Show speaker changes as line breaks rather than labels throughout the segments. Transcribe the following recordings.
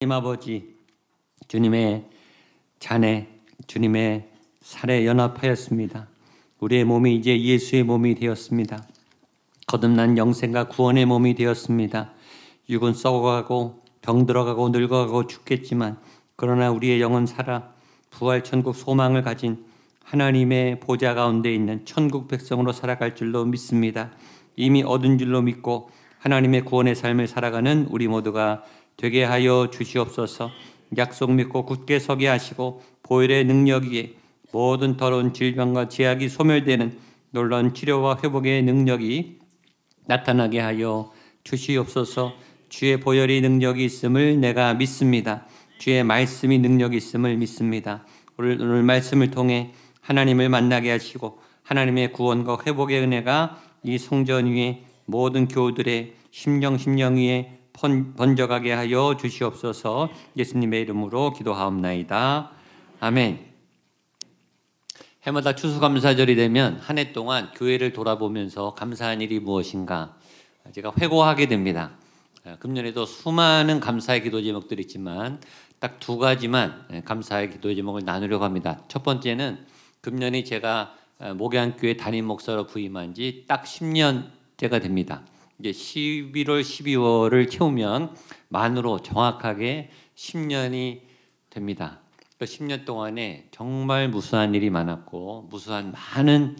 하나님 아버지 주님의 잔에 주님의 살에 연합하였습니다. 우리의 몸이 이제 예수의 몸이 되었습니다. 거듭난 영생과 구원의 몸이 되었습니다. 육은 썩어가고 병들어가고 늙어가고 죽겠지만 그러나 우리의 영은 살아 부활 천국 소망을 가진 하나님의 보좌 가운데 있는 천국 백성으로 살아갈 줄로 믿습니다. 이미 얻은 줄로 믿고 하나님의 구원의 삶을 살아가는 우리 모두가 되게 하여 주시옵소서. 약속 믿고 굳게 서게 하시고 보혈의 능력이 모든 더러운 질병과 제약이 소멸되는 놀라운 치료와 회복의 능력이 나타나게 하여 주시옵소서. 주의 보혈이 능력이 있음을 내가 믿습니다. 주의 말씀이 능력이 있음을 믿습니다. 오늘, 오늘 말씀을 통해 하나님을 만나게 하시고 하나님의 구원과 회복의 은혜가 이 성전 위에 모든 교우들의 심령 심령 위에 번- 번져가게 하여 주시옵소서. 예수님의 이름으로 기도하옵나이다. 아멘. 해마다 추수감사절이 되면 한 해 동안 교회를 돌아보면서 감사한 일이 무엇인가 제가 회고하게 됩니다. 아, 금년에도 수많은 감사의 기도 제목들이 있지만 딱 두 가지만 예, 감사의 기도 제목을 나누려고 합니다. 첫 번째는 금년이 제가 아, 목양교회 담임 목사로 부임한 지 딱 10년째가 됩니다. 이제 11월, 12월을 채우면 만으로 정확하게 10년이 됩니다. 그 10년 동안에 정말 무수한 일이 많았고 무수한 많은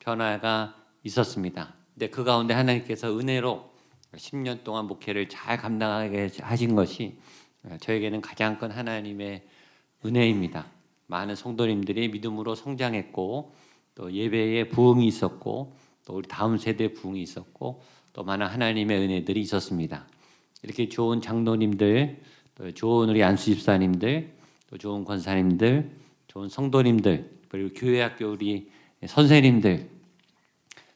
변화가 있었습니다. 근데 그 가운데 하나님께서 은혜로 10년 동안 목회를 잘 감당하게 하신 것이 저에게는 가장 큰 하나님의 은혜입니다. 많은 성도님들이 믿음으로 성장했고 또 예배에 부흥이 있었고 또 우리 다음 세대 부흥이 있었고 또 많은 하나님의 은혜들이 있었습니다. 이렇게 좋은 장로님들, 또 좋은 우리 안수 집사님들, 또 좋은 권사님들, 좋은 성도님들, 그리고 교회 학교 우리 선생님들,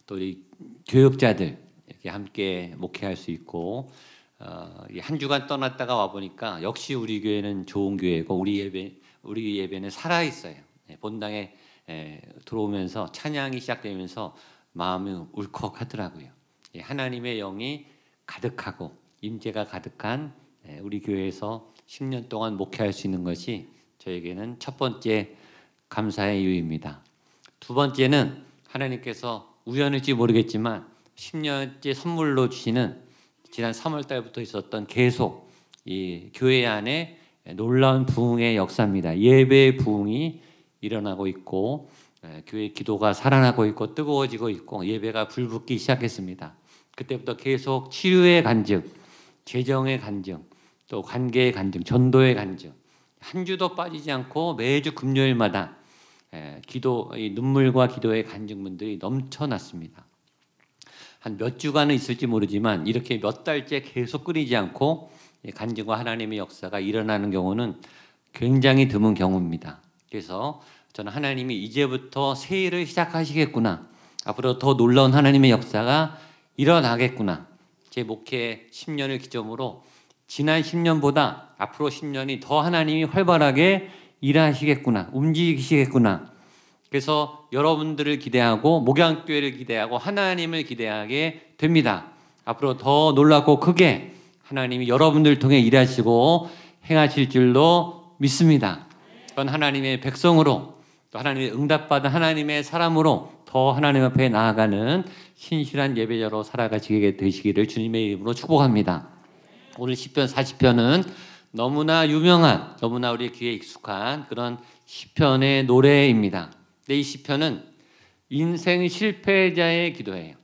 또 우리 교육자들 이렇게 함께 목회할 수 있고 어, 이한 주간 떠났다가 와 보니까 역시 우리 교회는 좋은 교회고 우리 예배 우리 예배는 살아 있어요. 예, 본당에 에, 들어오면서 찬양이 시작되면서 마음이 울컥하더라고요. 예, 하나님의 영이 가득하고 임재가 가득한 예, 우리 교회에서 10년 동안 목회할 수 있는 것이 저에게는 첫 번째 감사의 이유입니다. 두 번째는 하나님께서 우연일지 모르겠지만 10년째 선물로 주시는 지난 3월 달부터 있었던 계속 이 교회 안에 놀라운 부흥의 역사입니다. 예배의 부흥이 일어나고 있고 에, 교회 기도가 살아나고 있고 뜨거워지고 있고 예배가 불붙기 시작했습니다. 그때부터 계속 치유의 간증, 재정의 간증, 또 관계의 간증, 전도의 간증 한 주도 빠지지 않고 매주 금요일마다 에, 기도 이 눈물과 기도의 간증문들이 넘쳐났습니다. 한 몇 주간은 있을지 모르지만 이렇게 몇 달째 계속 끊이지 않고 이 간증과 하나님의 역사가 일어나는 경우는 굉장히 드문 경우입니다. 그래서 저는 하나님이 이제부터 새 일을 시작하시겠구나. 앞으로 더 놀라운 하나님의 역사가 일어나겠구나. 제 목회 10년을 기점으로 지난 10년보다 앞으로 10년이 더 하나님이 활발하게 일하시겠구나. 움직이시겠구나. 그래서 여러분들을 기대하고 목양교회를 기대하고 하나님을 기대하게 됩니다. 앞으로 더 놀랍고 크게 하나님이 여러분들을 통해 일하시고 행하실 줄로 믿습니다. 그건 하나님의 백성으로 또 하나님의 응답받은 하나님의 사람으로 더 하나님 앞에 나아가는 신실한 예배자로 살아가시게 되시기를 주님의 이름으로 축복합니다. 오늘 10편 40편은 너무나 유명한 너무나 우리 귀에 익숙한 그런 시편의 노래입니다. 근데 이 시편은 인생 실패자의 기도예요.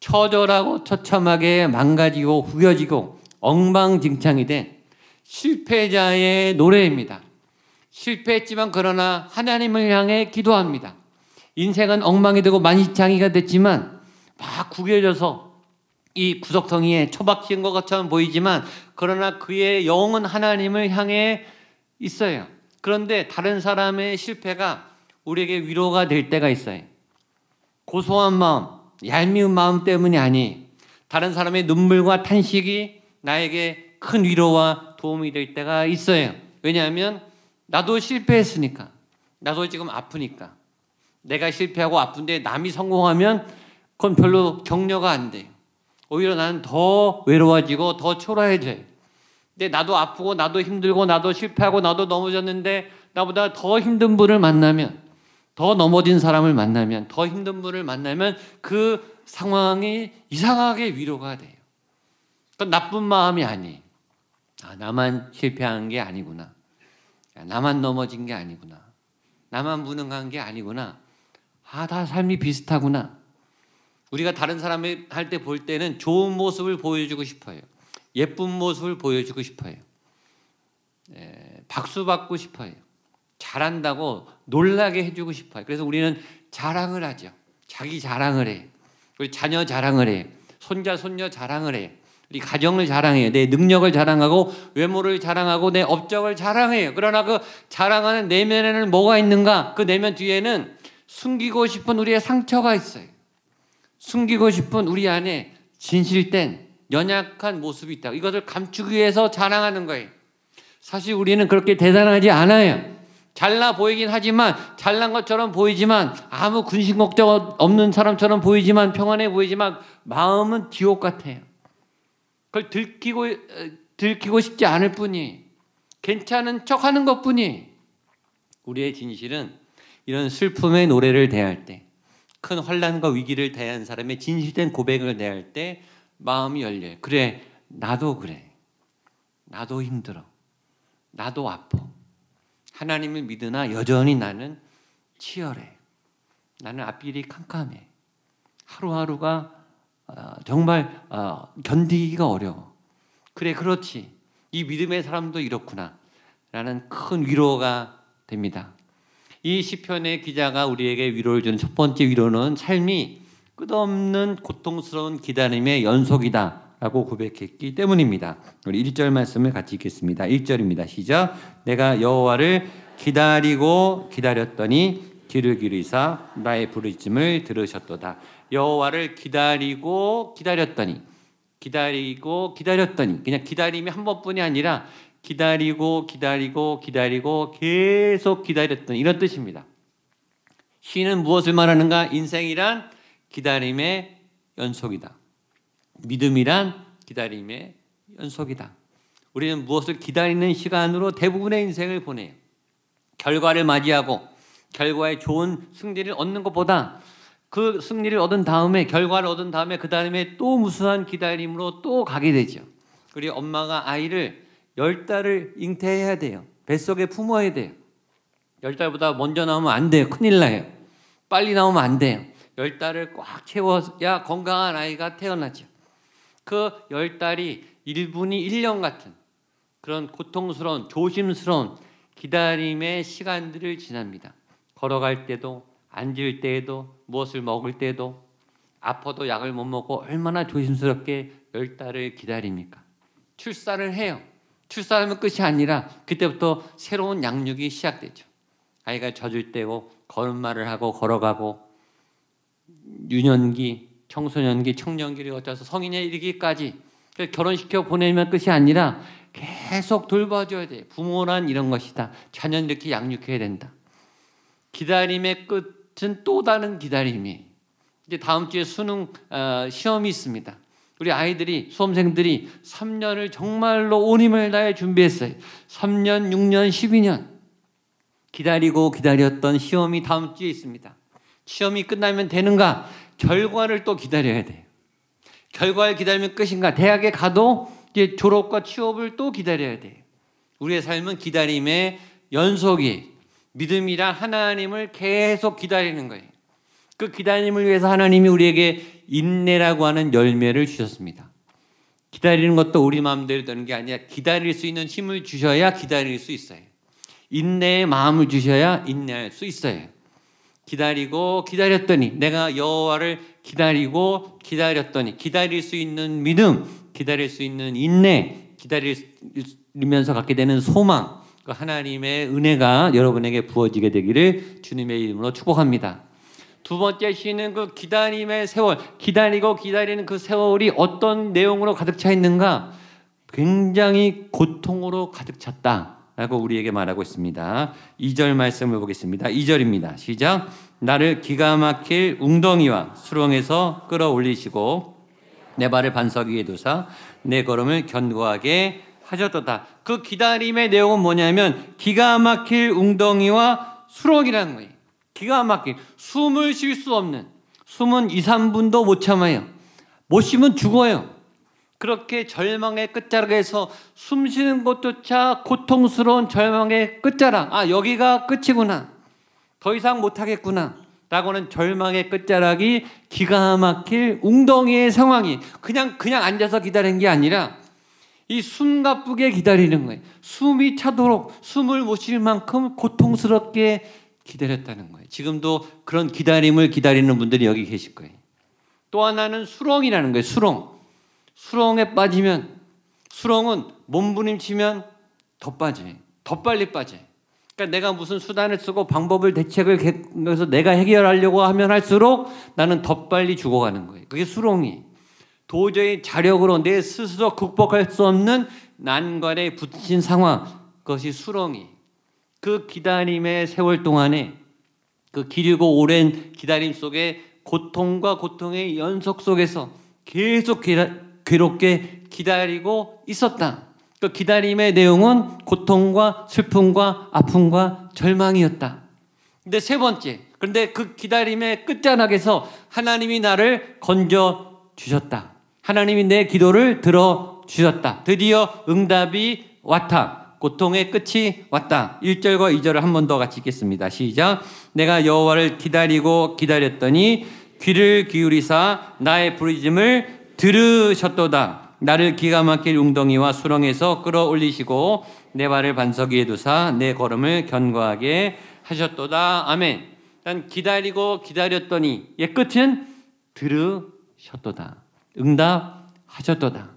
처절하고 처참하게 망가지고 후겨지고 엉망진창이 된 실패자의 노래입니다. 실패했지만 그러나 하나님을 향해 기도합니다. 인생은 엉망이 되고 만시창이가 됐지만 막 구겨져서 이 구석텅이에 처박힌 것 것처럼 보이지만 그러나 그의 영은 하나님을 향해 있어요. 그런데 다른 사람의 실패가 우리에게 위로가 될 때가 있어요. 고소한 마음, 얄미운 마음 때문이 아니. 다른 사람의 눈물과 탄식이 나에게 큰 위로와 도움이 될 때가 있어요. 왜냐하면 나도 실패했으니까. 나도 지금 아프니까. 내가 실패하고 아픈데 남이 성공하면 그건 별로 격려가 안 돼요. 오히려 나는 더 외로워지고 더 초라해져요. 근데 나도 아프고 나도 힘들고 나도 실패하고 나도 넘어졌는데 나보다 더 힘든 분을 만나면 더 넘어진 사람을 만나면 더 힘든 분을 만나면 그 상황이 이상하게 위로가 돼요. 그건 나쁜 마음이 아니에요. 아, 나만 실패한 게 아니구나. 야, 나만 넘어진 게 아니구나. 나만 무능한 게 아니구나. 아, 다 삶이 비슷하구나. 우리가 다른 사람을 할 때 볼 때는 좋은 모습을 보여주고 싶어요. 예쁜 모습을 보여주고 싶어요. 에, 박수 받고 싶어요. 잘한다고 놀라게 해주고 싶어요. 그래서 우리는 자랑을 하죠. 자기 자랑을 해. 우리 자녀 자랑을 해. 손자 손녀 자랑을 해. 우리 가정을 자랑해요. 내 능력을 자랑하고 외모를 자랑하고 내 업적을 자랑해요. 그러나 그 자랑하는 내면에는 뭐가 있는가? 그 내면 뒤에는 숨기고 싶은 우리의 상처가 있어요. 숨기고 싶은 우리 안에 진실된 연약한 모습이 있다. 이것을 감추기 위해서 자랑하는 거예요. 사실 우리는 그렇게 대단하지 않아요. 잘나 보이긴 하지만 잘난 것처럼 보이지만 아무 근심 걱정 없는 사람처럼 보이지만 평안해 보이지만 마음은 지옥 같아요. 그걸 들키고 어, 들키고 싶지 않을 뿐이 괜찮은 척하는 것뿐이 우리의 진실은 이런 슬픔의 노래를 대할 때 큰 환란과 위기를 대한 사람의 진실된 고백을 대할 때 마음이 열려요. 그래 나도 그래 나도 힘들어 나도 아파 하나님을 믿으나 여전히 나는 치열해 나는 앞길이 캄캄해 하루하루가 어, 정말 어, 견디기가 어려워. 그래, 그렇지. 이 믿음의 사람도 이렇구나. 라는 큰 위로가 됩니다. 이 시편의 기자가 우리에게 위로를 주는 첫 번째 위로는 삶이 끝없는 고통스러운 기다림의 연속이다. 라고 고백했기 때문입니다. 우리 1절 말씀을 같이 읽겠습니다. 1절입니다. 시작. 내가 여호와를 기다리고 기다렸더니 귀를 기르사 나의 부르짖음을 들으셨도다. 여호와를 기다리고 기다렸더니 기다리고 기다렸더니 그냥 기다림이 한 번뿐이 아니라 기다리고 기다리고 기다리고 계속 기다렸더니 이런 뜻입니다. 시는 무엇을 말하는가? 인생이란 기다림의 연속이다. 믿음이란 기다림의 연속이다. 우리는 무엇을 기다리는 시간으로 대부분의 인생을 보내요. 결과를 맞이하고 결과에 좋은 승리를 얻는 것보다 그 승리를 얻은 다음에 결과를 얻은 다음에 그 다음에 또 무수한 기다림으로 또 가게 되죠. 우리 엄마가 아이를 열 달을 잉태해야 돼요. 뱃속에 품어야 돼요. 열 달보다 먼저 나오면 안 돼요. 큰일 나요. 빨리 나오면 안 돼요. 열 달을 꽉 채워야 건강한 아이가 태어나죠. 그 열 달이 1분이 1년 같은 그런 고통스러운 조심스러운 기다림의 시간들을 지납니다. 걸어갈 때도 앉을 때에도 무엇을 먹을 때도 아파도 약을 못 먹고 얼마나 조심스럽게 열 달을 기다립니까? 출산을 해요. 출산하면 끝이 아니라 그때부터 새로운 양육이 시작되죠. 아이가 젖을 때고 걸음마를 하고 걸어가고 유년기, 청소년기, 청년기를 거쳐서 성인에 이르기까지 결혼시켜 보내면 끝이 아니라 계속 돌봐줘야 돼. 부모란 이런 것이다. 자녀는 이렇게 양육해야 된다. 기다림의 끝은 또 다른 기다림이. 이제 다음 주에 수능 어, 시험이 있습니다. 우리 아이들이 수험생들이 3년을 정말로 온 힘을 다해 준비했어요. 3년, 6년, 12년 기다리고 기다렸던 시험이 다음 주에 있습니다. 시험이 끝나면 되는가? 결과를 또 기다려야 돼요. 결과를 기다리면 끝인가? 대학에 가도 이제 졸업과 취업을 또 기다려야 돼요. 우리의 삶은 기다림의 연속이 믿음이란 하나님을 계속 기다리는 거예요. 그 기다림을 위해서 하나님이 우리에게 인내라고 하는 열매를 주셨습니다. 기다리는 것도 우리 마음대로 되는 게 아니라 기다릴 수 있는 힘을 주셔야 기다릴 수 있어요. 인내의 마음을 주셔야 인내할 수 있어요. 기다리고 기다렸더니 내가 여호와를 기다리고 기다렸더니 기다릴 수 있는 믿음, 기다릴 수 있는 인내, 기다리면서 갖게 되는 소망, 그 하나님의 은혜가 여러분에게 부어지게 되기를 주님의 이름으로 축복합니다. 두 번째 시는 그 기다림의 세월, 기다리고 기다리는 그 세월이 어떤 내용으로 가득 차 있는가? 굉장히 고통으로 가득 찼다. 라고 우리에게 말하고 있습니다. 2절 말씀을 보겠습니다. 2절입니다. 시작. 나를 기가 막힐 웅덩이와 수렁에서 끌어올리시고 내 발을 반석 위에 두사 내 걸음을 견고하게 하셨도다. 그 기다림의 내용은 뭐냐면 기가 막힐 웅덩이와 수렁이라는 거예요. 기가 막힌 숨을 쉴 수 없는 숨은 2, 3분도 못 참아요. 못 쉬면 죽어요. 그렇게 절망의 끝자락에서 숨 쉬는 것조차 고통스러운 절망의 끝자락. 아, 여기가 끝이구나. 더 이상 못 하겠구나. 라고는 절망의 끝자락이 기가 막힐 웅덩이의 상황이 그냥 그냥 앉아서 기다린 게 아니라 이 숨가쁘게 기다리는 거예요. 숨이 차도록 숨을 못 쉴 만큼 고통스럽게 기다렸다는 거예요. 지금도 그런 기다림을 기다리는 분들이 여기 계실 거예요. 또 하나는 수렁이라는 거예요. 수렁. 수렁에 빠지면 수렁은 몸부림치면 더 빠져요. 더 빨리 빠져요. 그러니까 내가 무슨 수단을 쓰고 방법을 대책을 그래서 내가 해결하려고 하면 할수록 나는 더 빨리 죽어가는 거예요. 그게 수렁이. 도저히 자력으로 내 스스로 극복할 수 없는 난관에 붙인 상황. 그것이 수렁이. 그 기다림의 세월 동안에 그 길고 오랜 기다림 속에 고통과 고통의 연속 속에서 계속 괴롭게 기다리고 있었다. 그 기다림의 내용은 고통과 슬픔과 아픔과 절망이었다. 근데 세 번째, 그런데 그 기다림의 끝자락에서 하나님이 나를 건져 주셨다. 하나님이 내 기도를 들어 주셨다. 드디어 응답이 왔다. 고통의 끝이 왔다. 1절과 2절을 한 번 더 같이 읽겠습니다. 시작. 내가 여호와를 기다리고 기다렸더니 귀를 기울이사 나의 부르짖음을 들으셨도다. 나를 기가 막힐 웅덩이와 수렁에서 끌어올리시고 내 발을 반석 위에 두사 내 걸음을 견고하게 하셨도다. 아멘. 난 기다리고 기다렸더니 예 끝은 들으셨도다. 응답하셨도다.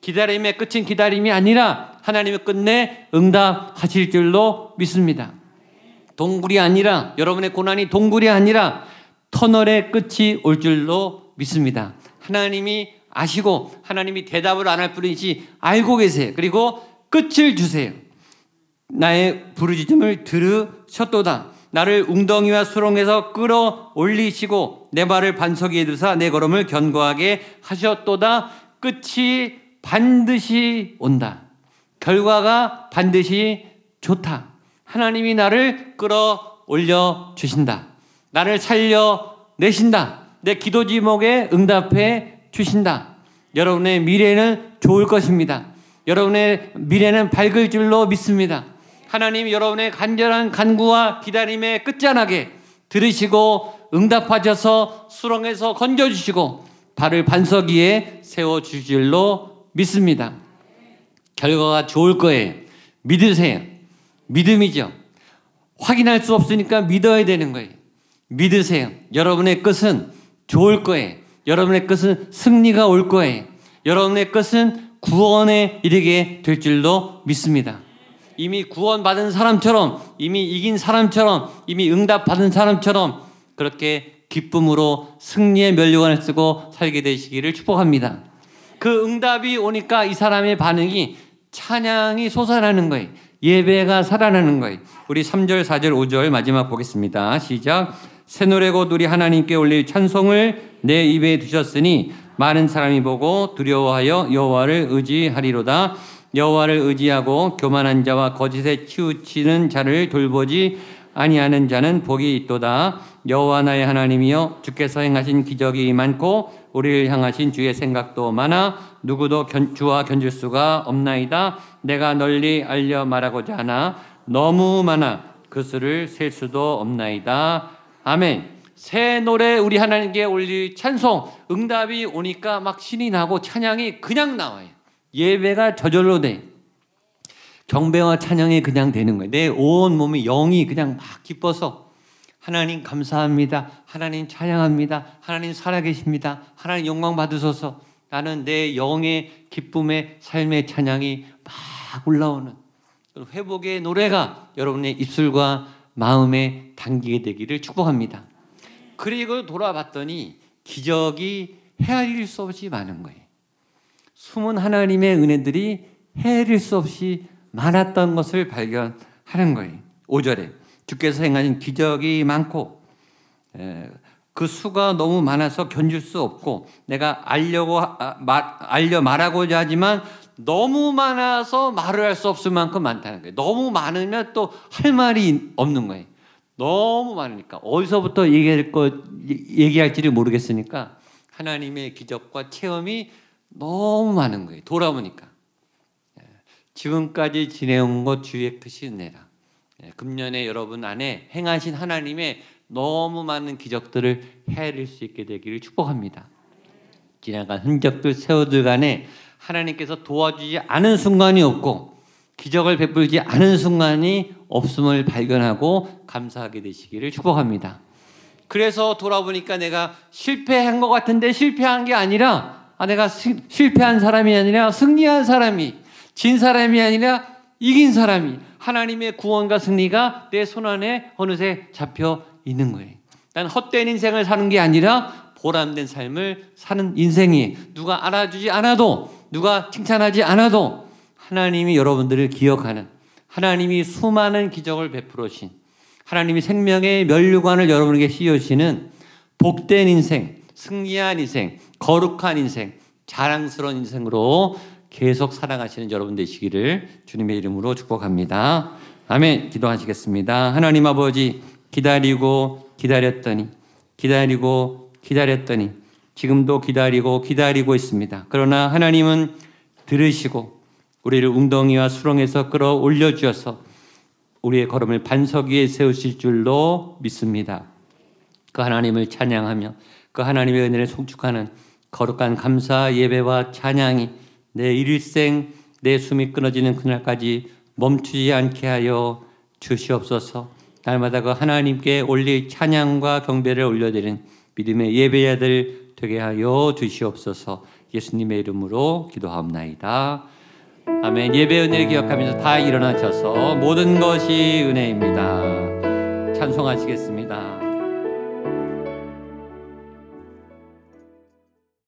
기다림의 끝은 기다림이 아니라 하나님의 끝내 응답하실 줄로 믿습니다. 동굴이 아니라 여러분의 고난이 동굴이 아니라 터널의 끝이 올 줄로 믿습니다. 하나님이 아시고 하나님이 대답을 안 할 뿐이지 알고 계세요. 그리고 끝을 주세요. 나의 부르짖음을 들으셨도다. 나를 웅덩이와 수렁에서 끌어올리시고 내 발을 반석 위에 두사 내 걸음을 견고하게 하셨도다. 끝이 반드시 온다. 결과가 반드시 좋다. 하나님이 나를 끌어올려 주신다. 나를 살려 내신다. 내 기도 지목에 응답해 주신다. 여러분의 미래는 좋을 것입니다. 여러분의 미래는 밝을 줄로 믿습니다. 하나님 여러분의 간절한 간구와 기다림의 끝자락에 들으시고 응답하셔서 수렁에서 건져주시고 발을 반석 위에 세워주실 줄로 믿습니다. 결과가 좋을 거예요. 믿으세요. 믿음이죠. 확인할 수 없으니까 믿어야 되는 거예요. 믿으세요. 여러분의 끝은 좋을 거예요. 여러분의 끝은 승리가 올 거예요. 여러분의 끝은 구원에 이르게 될 줄로 믿습니다. 이미 구원받은 사람처럼, 이미 이긴 사람처럼, 이미 응답받은 사람처럼 그렇게 기쁨으로 승리의 면류관을 쓰고 살게 되시기를 축복합니다. 그 응답이 오니까 이 사람의 반응이 찬양이 솟아나는 거예요. 예배가 살아나는 거예요. 우리 3절, 4절, 5절 마지막 보겠습니다. 시작. 새 노래고 우리 하나님께 올릴 찬송을 내 입에 두셨으니 많은 사람이 보고 두려워하여 여호와를 의지하리로다. 여호와를 의지하고 교만한 자와 거짓에 치우치는 자를 돌보지 아니하는 자는 복이 있도다. 여호와 나의 하나님이여 주께서 행하신 기적이 많고 우리를 향하신 주의 생각도 많아 누구도 견, 주와 견줄 수가 없나이다. 내가 널리 알려 말하고자 하나 너무 많아 그 수를 셀 수도 없나이다. 아멘. 새 노래 우리 하나님께 올릴 찬송 응답이 오니까 막 신이 나고 찬양이 그냥 나와요. 예배가 저절로 돼. 경배와 찬양이 그냥 되는 거예요. 내 온 몸이 영이 그냥 막 기뻐서 하나님 감사합니다. 하나님 찬양합니다. 하나님 살아계십니다. 하나님 영광 받으소서. 나는 내 영의 기쁨의 삶의 찬양이 막 올라오는 회복의 노래가 여러분의 입술과 마음에 담기게 되기를 축복합니다. 그리고 돌아봤더니 기적이 헤아릴 수 없이 많은 거예요. 숨은 하나님의 은혜들이 헤아릴 수 없이 많았던 것을 발견하는 거예요. 5절에 주께서 행하신 기적이 많고 그 수가 너무 많아서 견줄 수 없고 내가 알려고 알려 말하고자 하지만 너무 많아서 말을 할 수 없을 만큼 많다는 거예요. 너무 많으면 또 할 말이 없는 거예요. 너무 많으니까 어디서부터 얘기할 거 얘기할지를 모르겠으니까 하나님의 기적과 체험이 너무 많은 거예요. 돌아보니까 예, 지금까지 지내온 것 주의 크신 은혜라. 예, 금년에 여러분 안에 행하신 하나님의 너무 많은 기적들을 헤아릴 수 있게 되기를 축복합니다. 지나간 흔적들 세워들 간에 하나님께서 도와주지 않은 순간이 없고 기적을 베풀지 않은 순간이 없음을 발견하고 감사하게 되시기를 축복합니다. 그래서 돌아보니까 내가 실패한 것 같은데 실패한 게 아니라 아, 내가 시- 실패한 사람이 아니라 승리한 사람이 진 사람이 아니라 이긴 사람이 하나님의 구원과 승리가 내 손안에 어느새 잡혀 있는 거예요. 난 헛된 인생을 사는 게 아니라 보람된 삶을 사는 인생이 누가 알아주지 않아도 누가 칭찬하지 않아도 하나님이 여러분들을 기억하는 하나님이 수많은 기적을 베풀으신 하나님이 생명의 면류관을 여러분에게 씌우시는 복된 인생, 승리한 인생, 거룩한 인생, 자랑스러운 인생으로 계속 살아가시는 여러분 되시기를 주님의 이름으로 축복합니다. 아멘. 기도하시겠습니다. 하나님 아버지 기다리고 기다렸더니 기다리고 기다렸더니 지금도 기다리고 기다리고 있습니다. 그러나 하나님은 들으시고 우리를 웅덩이와 수렁에서 끌어올려 주어서 우리의 걸음을 반석 위에 세우실 줄로 믿습니다. 그 하나님을 찬양하며 그 하나님의 은혜를 송축하는 거룩한 감사 예배와 찬양이 내 일생 내 숨이 끊어지는 그날까지 멈추지 않게 하여 주시옵소서. 날마다 그 하나님께 올릴 찬양과 경배를 올려드리는 믿음의 예배자들 되게 하여 주시옵소서. 예수님의 이름으로 기도하옵나이다. 아멘. 예배 은혜를 기억하면서 다 일어나셔서 모든 것이 은혜입니다. 찬송하시겠습니다.